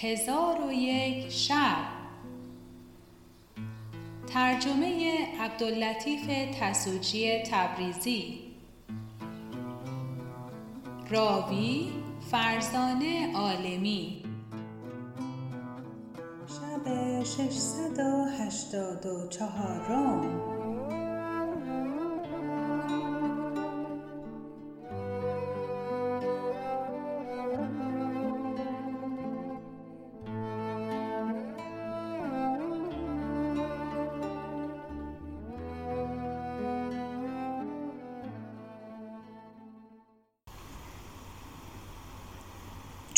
هزار و یک شب. ترجمه عبداللطیف تسوجی تبریزی. راوی فرزانه عالمی. شب ششصد و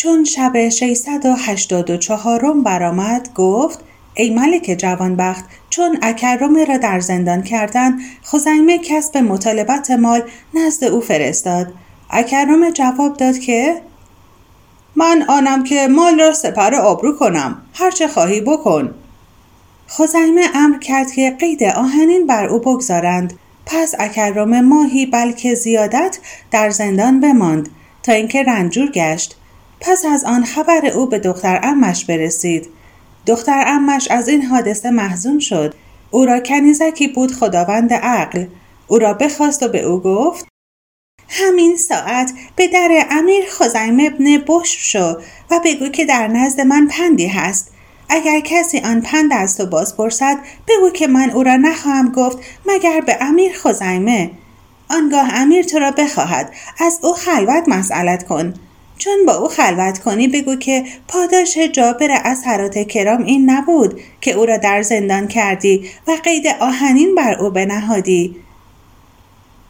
چون شب 684 برآمد گفت ای ملک جوانبخت چون اکرمه را در زندان کردند خزیمه کس به مطالبت مال نزد او فرستاد. اکرم جواب داد که من آنم که مال را سپر آبرو کنم هرچه خواهی بکن. خزیمه امر کرد که قید آهنین بر او بگذارند. پس اکرم ماهی بلکه زیادت در زندان بماند تا اینکه رنجور گشت. پس از آن خبر او به دختر امش برسید. دختر امش از این حادثه محزون شد. او را کنیزکی بود خداوند عقل. او را بخواست و به او گفت همین ساعت به در امیر خزیم ابن بشر شو و بگو که در نزد من پندی هست. اگر کسی آن پند از تو باز پرسد بگو که من او را نخواهم گفت مگر به امیر خزیمه. آنگاه امیر تو را بخواهد. از او خلوت مسئلت کن. چون با او خلوت کنی بگو که پاداش جابر اثرات کرام این نبود که او را در زندان کردی و قید آهنین بر او بنهادی.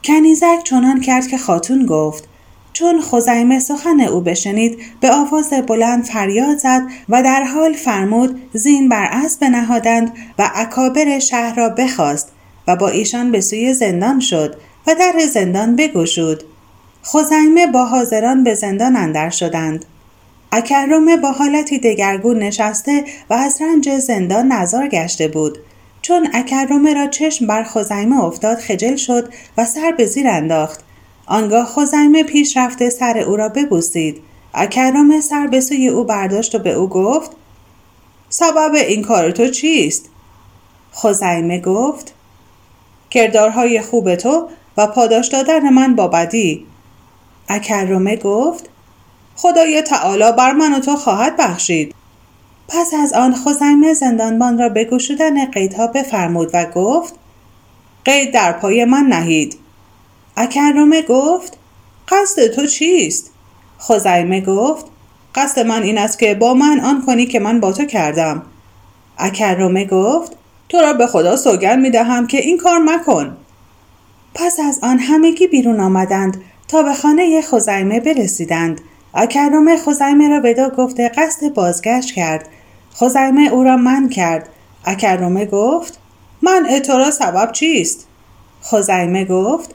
کنیزک چنان کرد که خاتون گفت. چون خزیمه سخن او بشنید به آواز بلند فریاد زد و در حال فرمود زین بر اسب نهادند و اکابر شهر را بخواست و با ایشان به سوی زندان شد و در زندان بگشود. خزیمه با حاضران به زندان اندر شدند. اکرمه با حالتی دگرگون نشسته و از رنج زندان نزار گشته بود. چون اکرمه را چشم بر خزیمه افتاد خجل شد و سر به زیر انداخت. آنگاه خزیمه پیش رفته سر او را ببوسید. اکرمه سر به سوی او برداشت و به او گفت سبب این کار تو چیست؟ خزیمه گفت کردارهای خوب تو و پاداش دادن من با بدی. اکرمه گفت خدای تعالی بر من و تو خواهد بخشید. پس از آن خزیمه زندانبان را به گشودن قیدها بفرمود و گفت قید در پای من نهید. اکرمه گفت قصد تو چیست؟ خزیمه گفت قصد من این است که با من آن کنی که من با تو کردم. اکرمه گفت تو را به خدا سوگند می دهم که این کار مکن. پس از آن همگی بیرون آمدند تا به خانه خزیمه برسیدند. اکرم خزیمه را ودا گفته قصد بازگشت کرد. خزیمه او را من کرد. اکرمه گفت من تو را سبب چیست؟ خزیمه گفت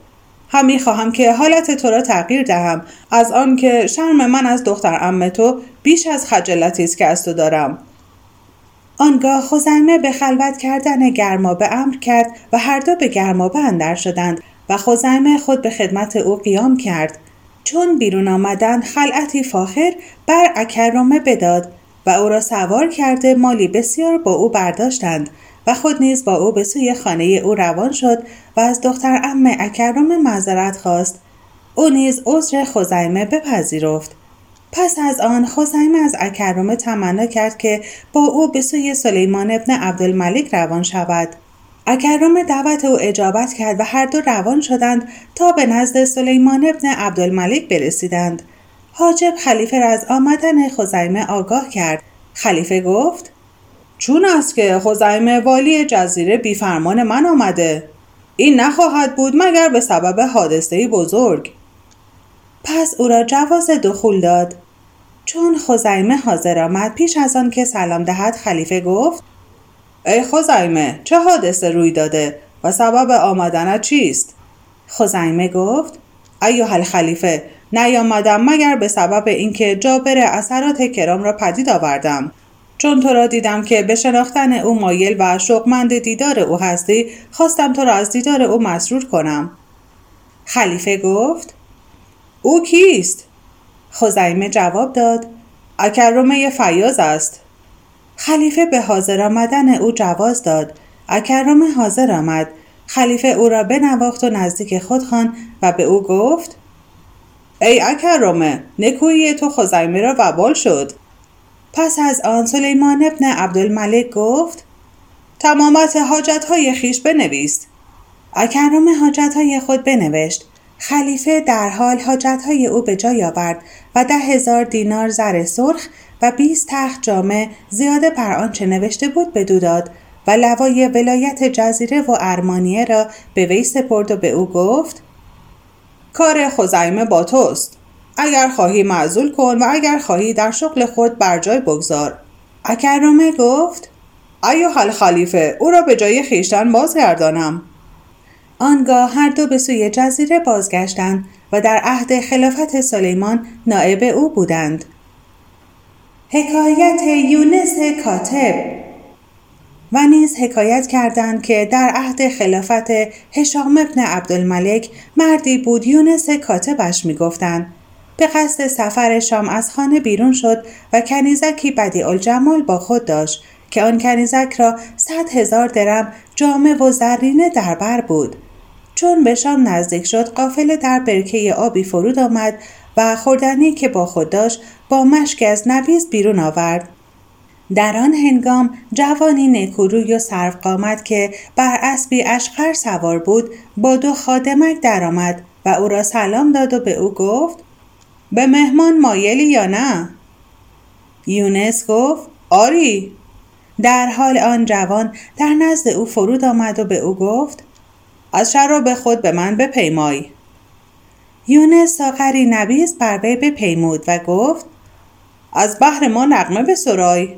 همی خواهم که حالت تو را تغییر دهم. از آنکه شرم من از دختر ام تو بیش از خجلتی است که از تو دارم. آنگاه خزیمه به خلوت کردن گرمابه امر کرد و هر دو به گرمابه اندر شدند. و خزیمه خود به خدمت او قیام کرد. چون بیرون آمدن خلعتی فاخر بر اکرمه بداد و او را سوار کرده مالی بسیار با او برداشتند و خود نیز با او به سوی خانه او روان شد و از دختر ام اکرم معذرت خواست. او نیز عذر خزیمه بپذیرفت. پس از آن خزیمه از اکرمه تمنا کرد که با او به سوی سلیمان ابن عبدالملک روان شود. اکرم دعوت او اجابت کرد و هر دو روان شدند تا به نزد سلیمان ابن عبدالملک برسیدند. حاجب خلیفه را از آمدن خزیمه آگاه کرد. خلیفه گفت چون است که خزیمه والی جزیره بیفرمان من آمده. این نخواهد بود مگر به سبب حادثه بزرگ. پس او را جواز دخول داد. چون خزیمه حاضر آمد پیش از آن که سلام دهد خلیفه گفت ای خزیمه چه حادثه روی داده و سبب آمدنت چیست؟ خزیمه گفت ایها الخلیفه نیامدم مگر به سبب اینکه جابر اثرات کرام را پدید آوردم. چون تو را دیدم که به شناختن او مایل و شوقمند دیدار او هستی خواستم تو را از دیدار او مسرور کنم. خلیفه گفت او کیست؟ خزیمه جواب داد اکرمه فیاض است. خلیفه به حاضر آمدن او جواز داد. اکرم حاضر آمد. خلیفه او را بنواخت و نزدیک خود خوان و به او گفت ای اکرمه نکویی تو خزیمه را وبال شد. پس از آن سلیمان ابن عبدالملک گفت تمامت حاجت های خیش بنویس. اکرم حاجت های خود بنوشت. خلیفه در حال حاجت های او به جای آورد و ده هزار دینار زر سرخ و 20 تخت جامه زیاده بر آنچه نوشته بود بدو داد و لوای ولایت جزیره و ارمانیه را به وی سپرد و به او گفت کار خزیمه با توست. اگر خواهی معزول کن و اگر خواهی در شغل خود بر جای بگذار. اکرمه گفت ایوه خلیفه او را به جای خیشتن بازگردانم. آنگاه هر دو به سوی جزیره بازگشتند و در عهد خلافت سلیمان نائب او بودند. حکایت یونس کاتب. و نیز حکایت کردند که در عهد خلافت هشام ابن عبدالملک مردی بود یونس کاتبش می‌گفتند. به قصد سفر شام از خانه بیرون شد و کنیزکی بدی الجمال با خود داشت که آن کنیزک را صد هزار درم جامه و زرینه در بر بود. چون به شام نزدیک شد قافله در برکه آبی فرود آمد و خوردنی که با خود داشت با مشک از نبیز بیرون آورد. در آن هنگام جوانی نکوروی و سرفقامت که بر اسبی اشقر سوار بود با دو خادمک درآمد و او را سلام داد و به او گفت به مهمان مایلی یا نه؟ یونس گفت آری. در حال آن جوان در نزد او فرود آمد و به او گفت از شراب خود به من بپیمای. یونس ساغری نبیز بر وی بپیمود و گفت از بحر ما نغمه سرای.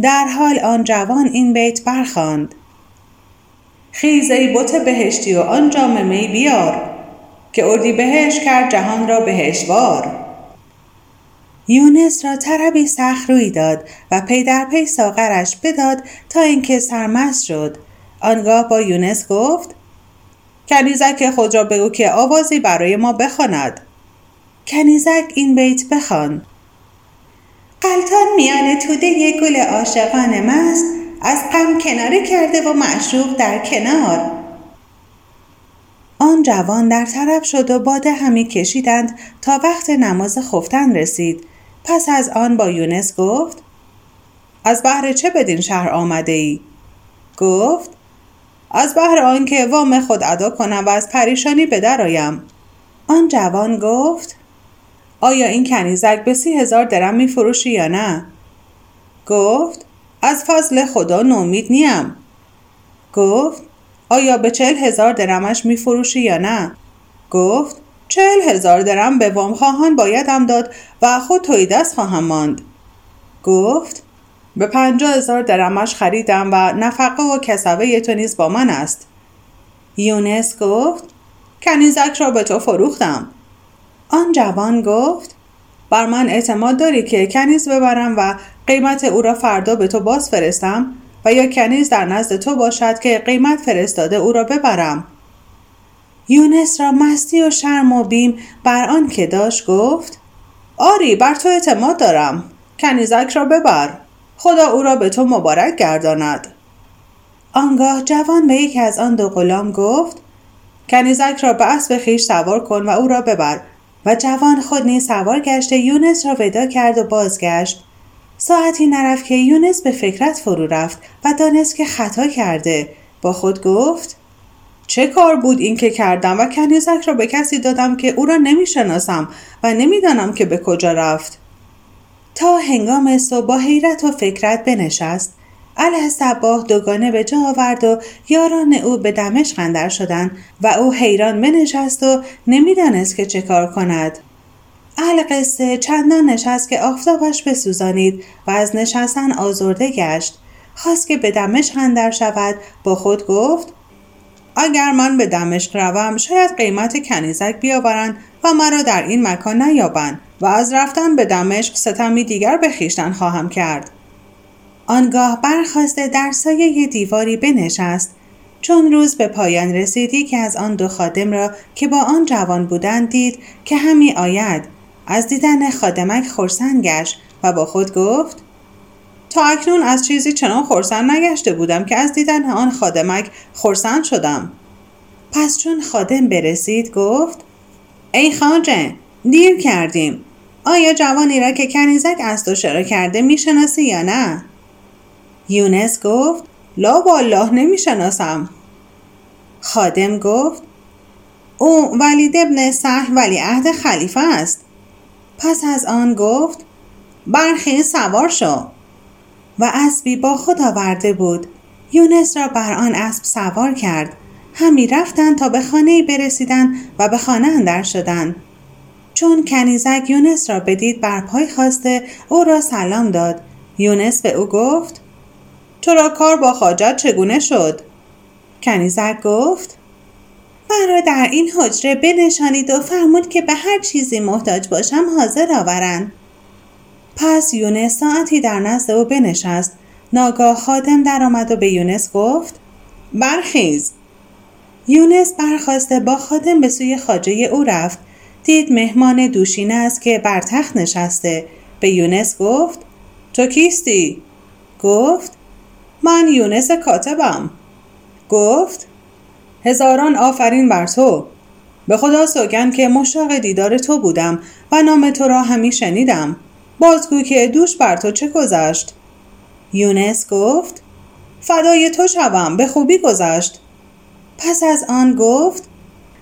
در حال آن جوان این بیت برخواند. خیز ای بت بهشتی و آن جام می بیار که اردیبهشت کرد جهان را بهشت‌وار. یونس را طربی سخت روی داد و پی در پی ساغرش بداد تا اینکه سرمست شد. آنگاه با یونس گفت کنیزک خود را بگو که آوازی برای ما بخواند. کنیزک این بیت بخوان. قلتان میان توده گل عاشقان مست از غم کناره کرده و معشوق در کنار. آن جوان در طرف شد و باده همی کشیدند تا وقت نماز خفتن رسید. پس از آن با یونس گفت از بحر چه بدین شهر آمده ای؟ گفت از بحر آنکه وام خود ادا کنم و از پریشانی به آیم آن جوان گفت آیا این کنیزک به سی هزار درم می فروشی یا نه؟ گفت از فضل خدا نومید نیم گفت آیا به چل هزار درمش می فروشی یا نه؟ گفت چل هزار درم به وام خواهان بایدم داد و خود توی دست خواهم ماند گفت به پنجاه هزار درمش خریدم و نفقه و کسبه تو نیز با من است. یونس گفت کنیزک را به تو فروختم. آن جوان گفت بر من اعتماد داری که کنیز ببرم و قیمت او را فردا به تو باز فرستم و یا کنیز در نزد تو باشد که قیمت فرستاده او را ببرم. یونس را مستی و شرم و بیم بر آن که داشت گفت آری بر تو اعتماد دارم. کنیزک را ببر. خدا او را به تو مبارک گرداند. آنگاه جوان به یکی از آن دو غلام گفت کنیزک را به اسب خویش سوار کن و او را ببر. و جوان خود نیز سوار گشته یونس را ودا کرد و بازگشت. ساعتی نرفت که یونس به فکرت فرو رفت و دانست که خطا کرده. با خود گفت چه کار بود این که کردم و کنیزک را به کسی دادم که او را نمی‌شناسم و نمی‌دانم که به کجا رفت. تا هنگام صبح با حیرت و فکرت بنشست. علیه صباه دوگانه به جا آورد و یاران او به دمشق اندر شدند و او حیران بنشست و نمی‌دانست که چه کار کند. قصه چندان نشست که آفتابش بسوزانید و از نشستن آزرده گشت. خواست که به دمشق اندر شود با خود گفت اگر من به دمشق روم شاید قیمت کنیزک بیاورند و مرا در این مکان نیابند و از رفتن به دمشق ستمی دیگر به خیشتن خواهم کرد. آنگاه برخواسته در سایه دیواری بنشست. چون روز به پایان رسیدی که از آن دو خادم را که با آن جوان بودند دید که همی آید. از دیدن خادمک خرسند گشت و با خود گفت تا اکنون از چیزی چنان خورسند نگشته بودم که از دیدن آن خادمک خورسند شدم. پس چون خادم برسید گفت ای خاجه دیر کردیم. آیا جوانی را که کنیزک از تو شرا کرده می‌شناسی یا نه؟ یونس گفت لا والله نمی‌شناسم. خادم گفت او ولید ابن سهل ولی عهد خلیفه است. پس از آن گفت برخی سوار شو. و اسبی با خود آورده بود. یونس را بر آن اسب سوار کرد. همی رفتند تا به خانه برسیدند و به خانه اندر شدند. چون کنیزک یونس را بدید بر پای خواسته او را سلام داد. یونس به او گفت تو را کار با خاجت چگونه شد؟ کنیزک گفت مرا در این حجره بنشانید و فرمود که به هر چیزی محتاج باشم حاضر آورند. پس یونس ساعتی در نزد او بنشست. ناگاه خادم درآمد و به یونس گفت برخیز. یونس برخواسته با خادم به سوی خاجه او رفت. دید مهمان دوشینه است که بر تخت نشسته. به یونس گفت تو کیستی؟ گفت من یونس کاتبم. گفت هزاران آفرین بر تو. به خدا سوگند که مشتاق دیدار تو بودم و نام تو را همی شنیدم. بازگو که دوش بر تو چه گذشت؟ یونس گفت فدای تو شوم به خوبی گذشت. پس از آن گفت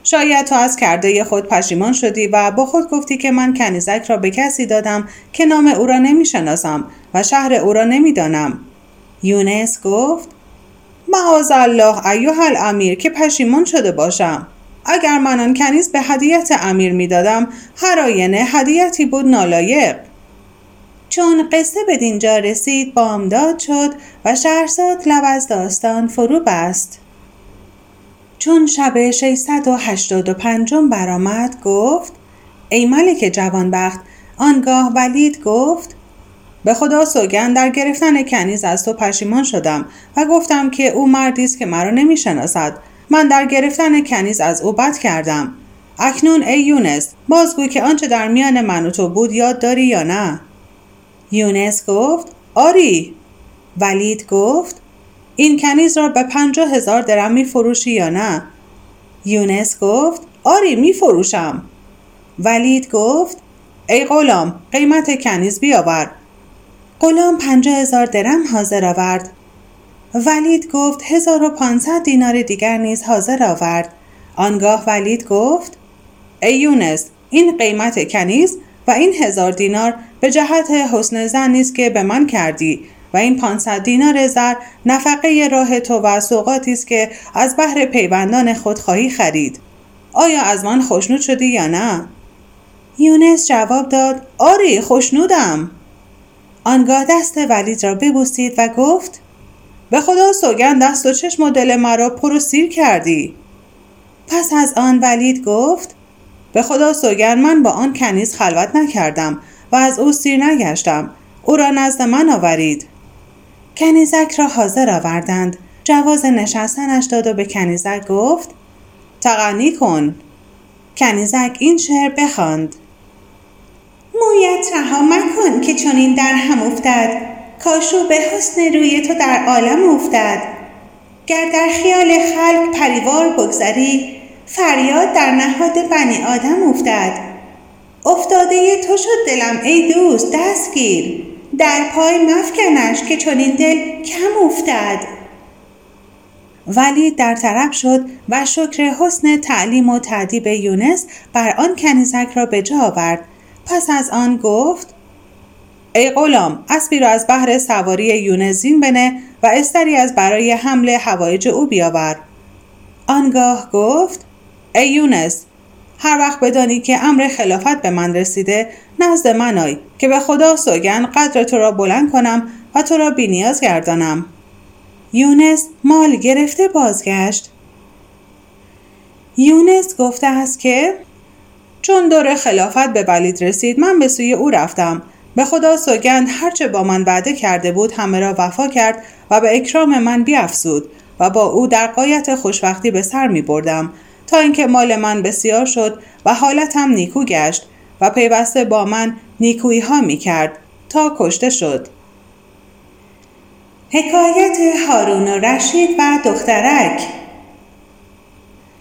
شاید تو از کرده خود پشیمان شدی و با خود گفتی که من کنیزک را به کسی دادم که نام او را نمی‌شناسم و شهر او را نمی‌دانم. یونس گفت معاذ الله ایها الامیر که پشیمان شده باشم. اگر من آن کنیز به هدیت امیر می‌دادم هر آینه هدیتی بود نالایق. چون قصه به دینجا رسید بامداد شد و شهرزاد لب از داستان فرو بست. چون شب 685 برآمد گفت ای ملک جوانبخت آنگاه ولید گفت به خدا سوگند در گرفتن کنیز از تو پشیمان شدم و گفتم که او مردی است که مرا نمی‌شناسد. من در گرفتن کنیز از او بد کردم. اکنون ای یونس بازگو که آنچه در میان من و تو بود یاد داری یا نه؟ یونس گفت آری. ولید گفت این کنیز را به پنجاه هزار درم می فروشی یا نه؟ یونس گفت آری می فروشم ولید گفت ای غلام قیمت کنیز بیاور. غلام پنجاه هزار درم حاضر آورد. ولید گفت هزار و پانصد دینار دیگر نیز حاضر آورد. آنگاه ولید گفت ای یونس این قیمت کنیز و این هزار دینار به جهت حسن زن نیست که به من کردی و این 500 دینار زر نفقه راه تو و سوقاتی است که از بهر پیوندان خود خواهی خرید. آیا از من خوشنود شدی یا نه؟ یونس جواب داد آری خوشنودم. آنگاه دست ولید را ببوسید و گفت به خدا سوگند دست و چشم و دل مرا پر و سیر کردی. پس از آن ولید گفت به خدا سوگند من با آن کنیز خلوت نکردم و از او سیر نگشتم. او را نزد من آورید. کنیزک را حاضر آوردند. جواز نشستنش داد و به کنیزک گفت تغنی کن. کنیزک این شعر بخواند. مویت رها مکن که چنین در هم افتد. کاشو به حسن روی تو در عالم افتد. گر در خیال خلق پریوار بگذری فریاد در نهاد بنی آدم افتد. افتاده تو شد دلم ای دوست دستگیر در پای مفکنش که چنین دل کم افتد. ولی در طرف شد و شکر حسن تعلیم و تعدیب یونس بر آن کنیزک را به جا آورد. پس از آن گفت ای غلام اسبی را از بحر سواری یونزین بنه و استری از برای حمل هوایج او بیاور. آنگاه گفت ای یونس هر وقت بدانی که امر خلافت به من رسیده نزد من آی که به خدا سوگن قدر تو را بلند کنم و تو را بینیاز گردانم. یونس مال گرفته بازگشت. یونس گفته است که چون دور خلافت به ولید رسید من به سوی او رفتم. به خدا سوگند هرچه با من وعده کرده بود همه را وفا کرد و به اکرام من بیافزود و با او در قایت خوشبختی به سر می بردم. تا اینکه مال من بسیار شد و حالتم نیکو گشت و پیوسته با من نیکویی ها می کرد تا کشته شد. حکایت هارون و رشید و دخترک.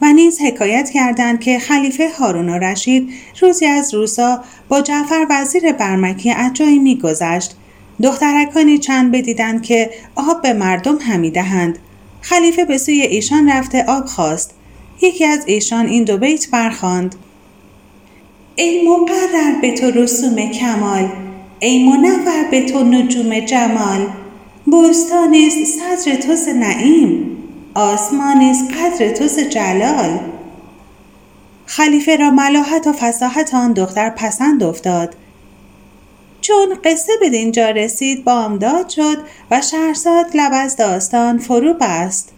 و نیز حکایت کردند که خلیفه هارون و رشید روزی از روسا با جعفر وزیر برمکی از جایی میگذشت. دخترکانی چند بدیدند که آب به مردم همی دهند. خلیفه به سوی ایشان رفته آب خواست. یکی از ایشان این دو بیت برخواند ای مقرر به تو رسوم کمال ای منور به تو نجوم جمال. بستان است صدر تو ز نعیم آسمان است قدر تو جلال. خلیفه را ملاحت و فساحت آن دختر پسند افتاد. چون قصه به دینجا رسید بامداد شد و شهرزاد لب از داستان فرو بست.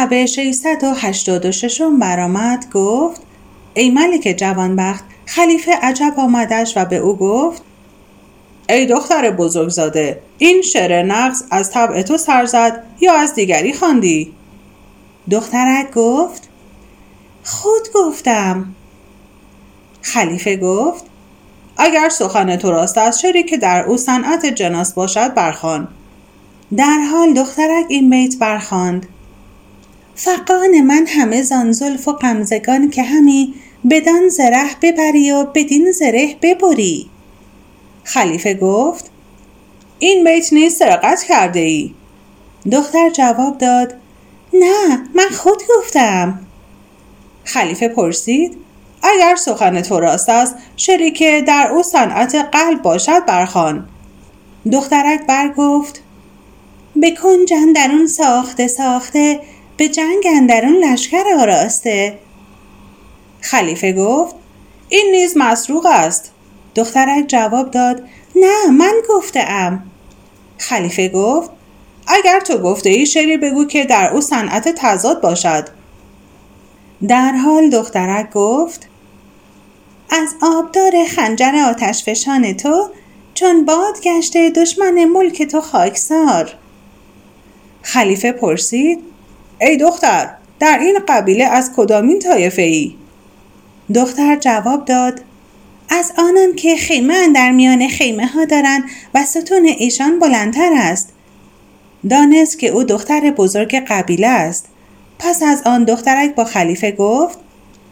شب 686 برآمد گفت ای ملک جوانبخت خلیفه عجب آمدش و به او گفت ای دختر بزرگزاده این شعر نقص از طبع تو سر زد یا از دیگری خواندی؟ دخترک گفت خود گفتم. خلیفه گفت اگر سخن تو راست است شعری که در او صنعت جناس باشد برخوان. در حال دخترک این بیت برخواند. فقان من همه زان زلف و غمزگان که همی بدان زره ببری و بدین زره ببری. خلیفه گفت این بیت نیز سرقت کرده ای دختر جواب داد نه من خود گفتم. خلیفه پرسید اگر سخن تو راست است شعری که در او صنعت قلب باشد برخوان. دخترک برگفت به کنج اندرون ساخته ساخته به جنگ اندرون لشکر آراسته. خلیفه گفت این نیز مسروق است. دخترک جواب داد نه من گفته ام خلیفه گفت اگر تو گفته ای شعری بگو که در او صنعت تضاد باشد. در حال دخترک گفت از آبدار خنجر آتش فشان تو چون باد گشته دشمن ملک تو خاکسار. خلیفه پرسید ای دختر در این قبیله از کدامین طایفه ای؟ دختر جواب داد از آنان که خیمه در میان خیمه ها دارند و ستون ایشان بلندتر است دانست که او دختر بزرگ قبیله است پس از آن دخترک با خلیفه گفت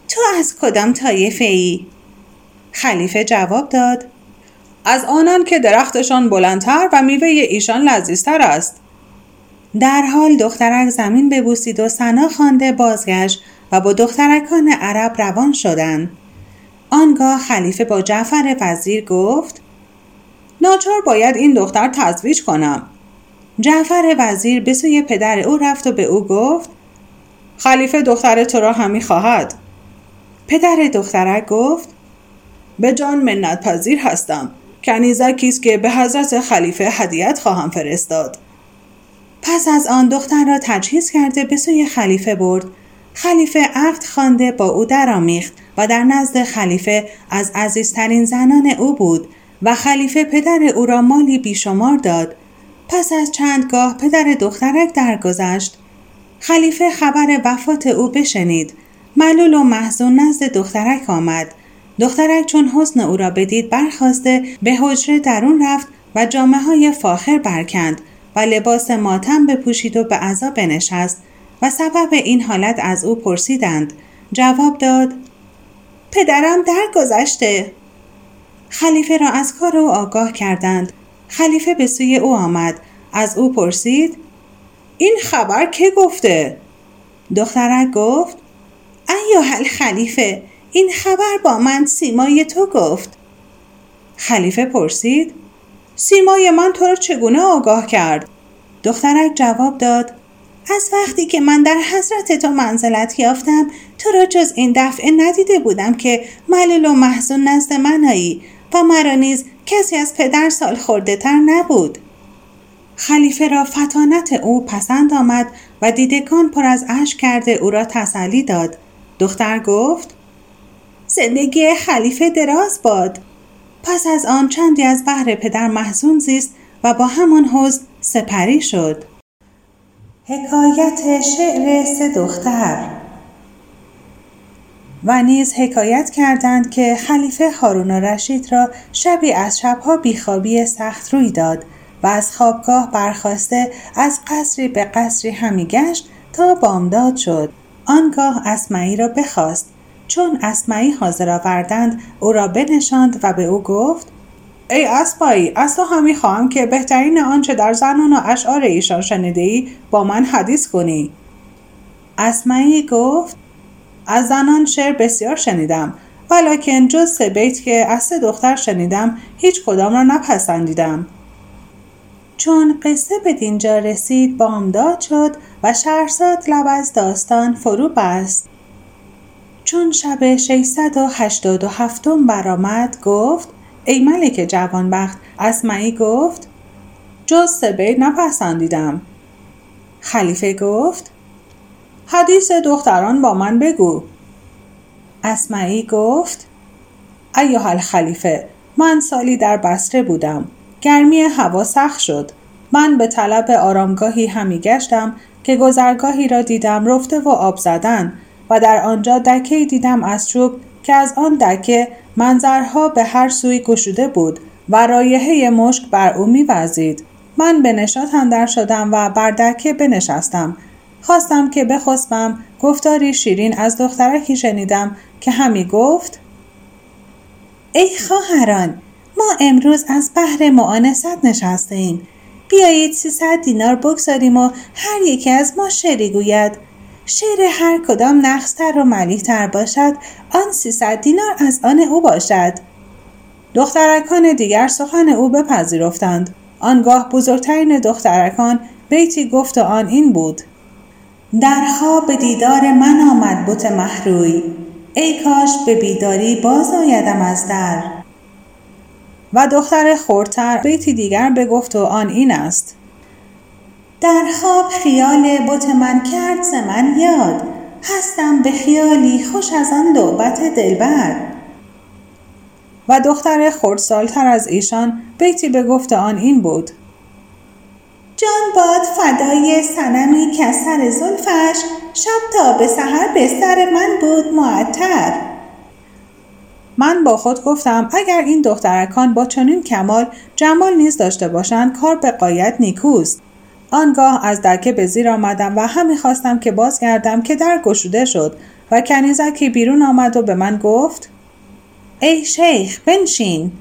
تو از کدام طایفه ای؟ خلیفه جواب داد از آنان که درختشان بلندتر و میوه ایشان لذیذتر است در حال دخترک زمین ببوسید و سنا خوانده بازگشت و با دخترکان عرب روان شدند. آنگاه خلیفه با جعفر وزیر گفت ناچار باید این دختر تزویج کنم. جعفر وزیر به سوی پدر او رفت و به او گفت خلیفه دختر تو را همی خواهد. پدر دخترک گفت به جان منت پذیر هستم. کنیزکی است که به حضرت خلیفه هدیت خواهم فرستاد. پس از آن دختر را تجهیز کرده به سوی خلیفه برد. خلیفه عقد خوانده با او درآمیخت و در نزد خلیفه از عزیزترین زنان او بود و خلیفه پدر او را مالی بیشمار داد. پس از چندگاه پدر دخترک درگذشت. خلیفه خبر وفات او بشنید. ملول و محزون نزد دخترک آمد. دخترک چون حسن او را بدید برخواسته به حجره درون رفت و جامعه های فاخر برکند. و لباس ماتم بپوشید و به عذا بنشست و سبب این حالت از او پرسیدند. جواب داد پدرم درگذشته. خلیفه را از کار او آگاه کردند. خلیفه به سوی او آمد. از او پرسید این خبر که گفته؟ دخترک گفت ایوه خلیفه این خبر با من سیمای تو گفت. خلیفه پرسید سیمای من تو را چگونه آگاه کرد؟ دخترک جواب داد از وقتی که من در حضرت تو منزلت یافتم تو را جز این دفعه ندیده بودم که ملل و محزون نزد من آیی و مرا نیز کسی از پدر سال خورده تر نبود. خلیفه را فتانت او پسند آمد و دیدگان پر از اشک کرده او را تسلی داد. دختر گفت زندگی خلیفه دراز باد. پس از آن چندی از بحر پدر محزون زیست و با همان حزن سپری شد. حکایت شعر سه دختر. و نیز حکایت کردند که خلیفه هارون رشید را شبی از شبها بیخوابی سخت روی داد و از خوابگاه برخواسته از قصری به قصری همی گشت تا بامداد شد. آنگاه اسمعی را بخواست. چون اسمعی حاضر آوردند او را بنشاند و به او گفت ای اسمعی از تو همی خواهم که بهترین آنچه در زنان و اشعار ایشان شنیده ای با من حدیث کنی. اسمعی گفت از زنان شعر بسیار شنیدم ولیکن جز سه بیت که از سه دختر شنیدم هیچ کدام را نپسندیدم. چون قصه به دینجا رسید بامداد شد و شهرزاد لب از داستان فرو بست. چون شب 687 برآمد گفت ای ملک جوانبخت اسمعی گفت جز بیت نپسندیدم. خلیفه گفت حدیث دختران با من بگو. اسمعی گفت ایها الخلیفه من سالی در بسره بودم گرمی هوا سخت شد. من به طلب آرامگاهی همی گشتم که گذرگاهی را دیدم رفته و آب زدن. و در آنجا دکه دیدم از چوب که از آن دکه منظرها به هر سوی گشوده بود و رایحه مشک بر او میوزید من به نشاط اندر شدم و بر دکه بنشستم. خواستم که بخسبم گفتاری شیرین از دخترکی شنیدم که همی گفت ای خواهران ما امروز از بحر معانست نشسته ایم بیایید سیصد دینار بگذاریم و هر یکی از ما شعری گوید. شعر هر کدام نقصتر و ملیحتر باشد آن سیصد دینار از آن او باشد. دخترکان دیگر سخن او بپذیرفتند. آنگاه بزرگترین دخترکان بیتی گفت و آن این بود. در خواب به دیدار من آمد بت محروی ای کاش به بیداری باز آیدم از در. و دختر خورتر بیتی دیگر بگفت و آن این است. در خواب خیال بت من کرد ز من یاد. هستم به خیالی خوش از آن لعبت دلبر. و دختر خردسالتر از ایشان بیتی بگفت آن این بود. جان باد فدای سنمی که سر زلفش شب تا به سحر بستر من بود معطر. من با خود گفتم اگر این دخترکان با چنین کمال جمال نیز داشته باشند کار به قایت نیکوست. آنگاه از دکه به زیر آمدم و هم خواستم که بازگردم که در گشوده شد و کنیزکی بیرون آمد و به من گفت ای شیخ بنشین.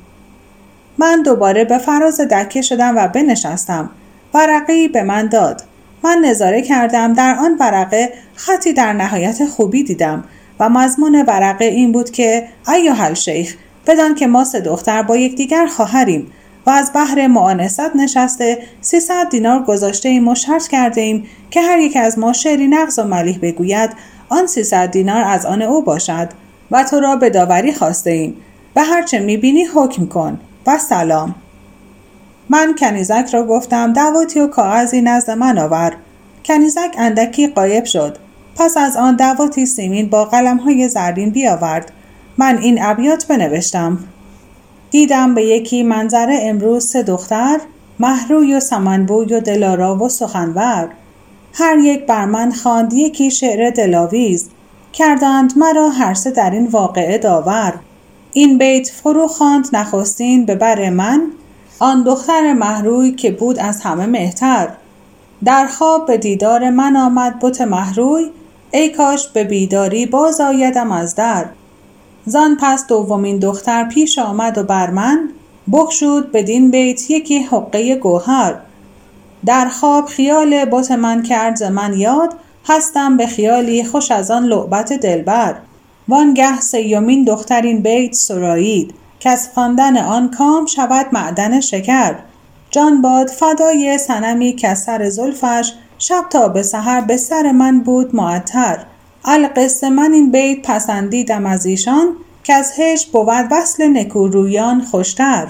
من دوباره به فراز دکه شدم و بنشستم ورقه به من داد. من نظاره کردم در آن ورقه خطی در نهایت خوبی دیدم و مضمون ورقه این بود که ایها شیخ بدان که ما سه دختر با یکدیگر خواهریم و از بحر معانست نشسته 300 دینار گذاشته ایم و شرط کرده ایم که هر یک از ما شعری نقض و ملیح بگوید. آن 300 دینار از آن او باشد و تو را به داوری خواسته ایم. به هرچه می‌بینی حکم کن. و سلام. من کنیزک را گفتم دعواتی و کاغذی نزد من آور. کنیزک اندکی قایب شد. پس از آن دعواتی سیمین با قلم های زرین بیاورد. من این ابیات بنوشتم. دیدم به یکی منظره امروز سه دختر محروی و سمنبوی و دلارا و سخنور. هر یک بر من خواند یکی شعر دلاویز. کردند مرا هر سه در این واقعه داور. این بیت فرو خواند نخستین به بر من آن دختر محروی که بود از همه مهتر. در خواب به دیدار من آمد بت محروی ای کاش به بیداری باز آیدم از در. زان پس دومین دختر پیش آمد و بر من بگشود بدین بیت یکی حقه گوهر. در خواب خیال بت من کرد ز من یاد هستم به خیالی خوش از آن لعبت دلبر. وانگه سیومین دختر این بیت سرایید از خواندن آن کام شود معدن شکر. جان باد فدای صنمی که سر زلفش شب تا به سحر به سر من بود معطر. القصه من این بیت پسندیدم از ایشان که از هش بود وصل نکورویان خوشتر.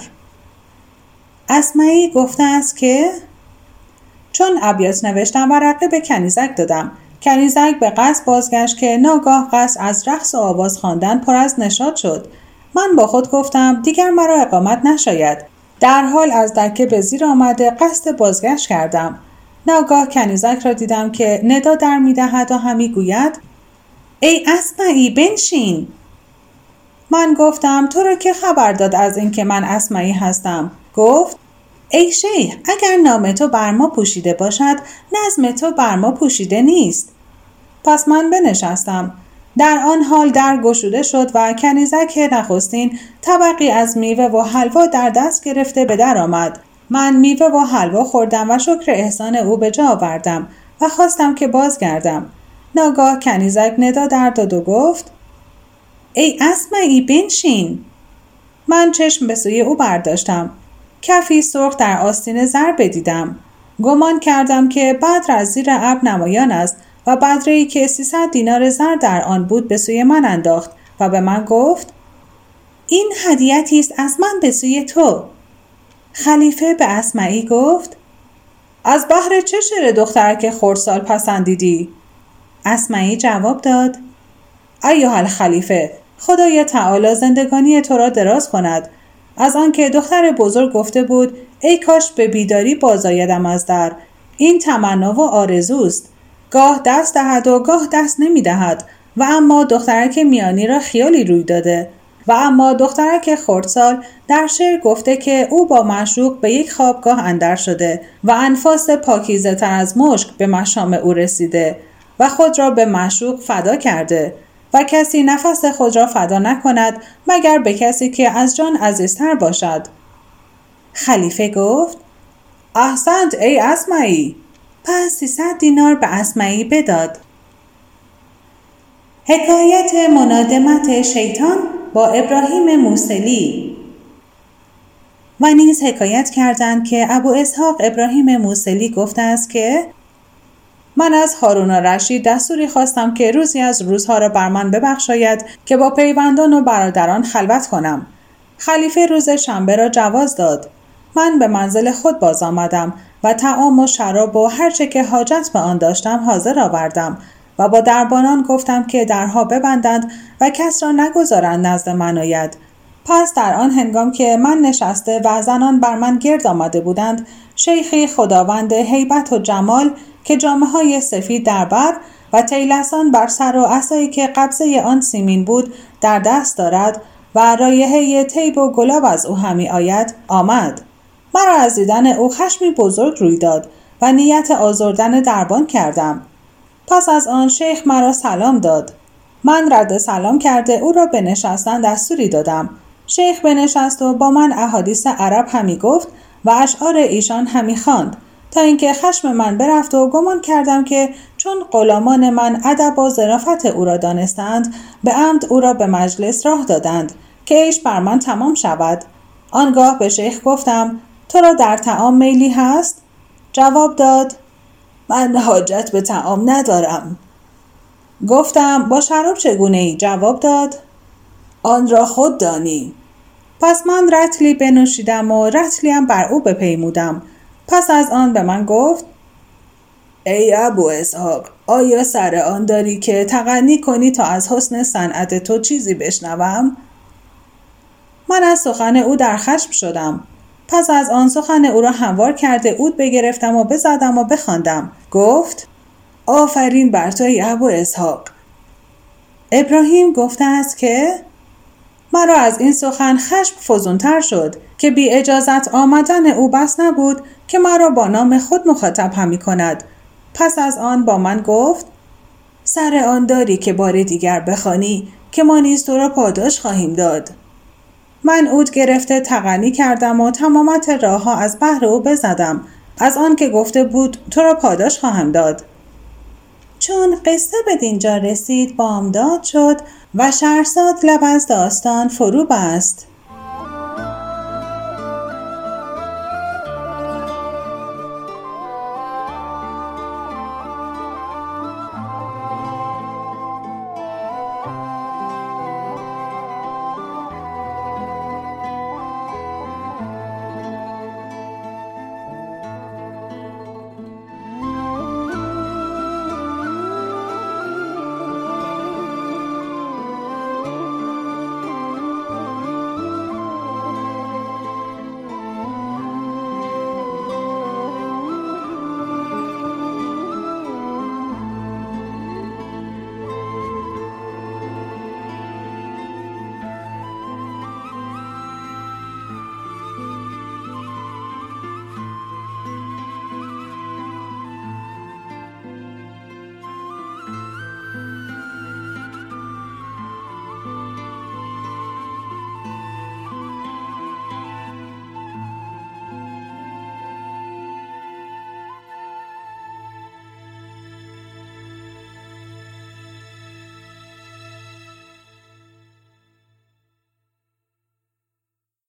اسمعی گفته است که چون ابیات نوشتم ورقه به کنیزک دادم کنیزک به قصد بازگشت که ناگاه قصد از رقص و آواز خواندن پر از نشاد شد. من با خود گفتم دیگر مرا اقامت نشاید. در حال از دکه به زیر آمده قصد بازگشت کردم. ناگاه کنیزک را دیدم که ندا در می‌دهد و همی گوید ای اسمعی بنشین. من گفتم تو را که خبر داد از اینکه من اسمعی هستم. گفت ای شیخ اگر نام تو بر ما پوشیده باشد نظم تو بر ما پوشیده نیست. پس من بنشستم. در آن حال در گشوده شد و کنیزک نخستین طبقی از میوه و حلوا در دست گرفته به در آمد. من میوه و حلوا خوردم و شکر احسان او به جا آوردم و خواستم که بازگردم. ناگاه کنیزک ندا در داد و گفت ای اسمعی بنشین. من چشم به سوی او برداشتم. کفی سرخ در آستین زر بدیدم. گمان کردم که بدر از زیر ابر نمایان است و بدره ای که 300 دینار زر در آن بود به سوی من انداخت و به من گفت این هدیتی است از من به سوی تو. خلیفه به اسمعی گفت از بحر چه شعر دخترک خردسال پسندیدی؟ اسمعی جواب داد ایها الخلیفه خدای تعالی زندگانی تو را دراز کند. از آنکه دختر بزرگ گفته بود ای کاش به بیداری بازآیدم از در. این تمنا و آرزوست گاه دست دهد و گاه دست نمی دهد. و اما دخترک میانی را خیالی روی داده. و اما دخترک خردسال در شعر گفته که او با مشروق به یک خوابگاه اندر شده و انفاس پاکیزه تر از مشک به مشام او رسیده. و خود را به مشروق فدا کرده و کسی نفس خود را فدا نکند مگر به کسی که از جان عزیزتر باشد. خلیفه گفت احسنت ای اسمعی. پس 300 دینار به اسمعی بداد. حکایت منادمت شیطان با ابراهیم موسلی و نیز حکایت کردند که ابو اسحاق ابراهیم موسلی گفته است که من از هارون رشید دستوری خواستم که روزی از روزها را بر من ببخشاید که با پیوندان و برادران خلوت کنم. خلیفه روز شنبه را جواز داد. من به منزل خود باز آمدم و تعام و شراب و هرچه که حاجت به آن داشتم حاضر آوردم و با دربانان گفتم که درها ببندند و کس را نگذارند نزد من آید. پس در آن هنگام که من نشسته و زنان بر من گرد آمده بودند شیخی خداوند هیبت و جمال که جامعه های سفید در بر و تیلسان بر سر و اسایی که قبضه آن سیمین بود در دست دارد و رایحه تیب و گلاب از او همی آید آمد. مرا از دیدن او خشمی بزرگ روی داد و نیت آزردن دربان کردم. پس از آن شیخ مرا سلام داد. من رد سلام کرده او را به نشستن دستوری دادم. شیخ بنشست و با من احادیث عرب همی گفت و اشعار ایشان همی خواند. تا اینکه خشم من برفت و گمان کردم که چون غلامان من ادب و ظرافت او را دانستند به عمد او را به مجلس راه دادند که ایش بر من تمام شود. آنگاه به شیخ گفتم تو را در تعام میلی هست؟ جواب داد من حاجت به تعام ندارم. گفتم با شراب چگونه ای؟ جواب داد آن را خود دانی. پس من رتلی بنوشیدم و رتلیم بر او بپیمودم. پس از آن به من گفت ای ابو اسحاق آیا سر آن داری که تغنی کنی تا از حسن صنعت تو چیزی بشنوم؟ من از سخن او در خشم شدم. پس از آن سخن او را هموار کرده اود بگرفتم و بزدم و بخواندم. گفت آفرین بر تو ای ابو اسحاق. ابراهیم گفته است که مرا از این سخن خشم فزونتر شد که بی اجازت آمدن او بس نبود که مرا با نام خود مخاطب همی کند. پس از آن با من گفت سر آن داری که بار دیگر بخوانی که ما نیز تو را پاداش خواهیم داد. من اود گرفته تغنی کردم و تمامت راه از بحر او بزدم. از آن که گفته بود تو را پاداش خواهم داد. چون قصه به دینجا رسید بامداد شد و شهرزاد لب از داستان فرو بست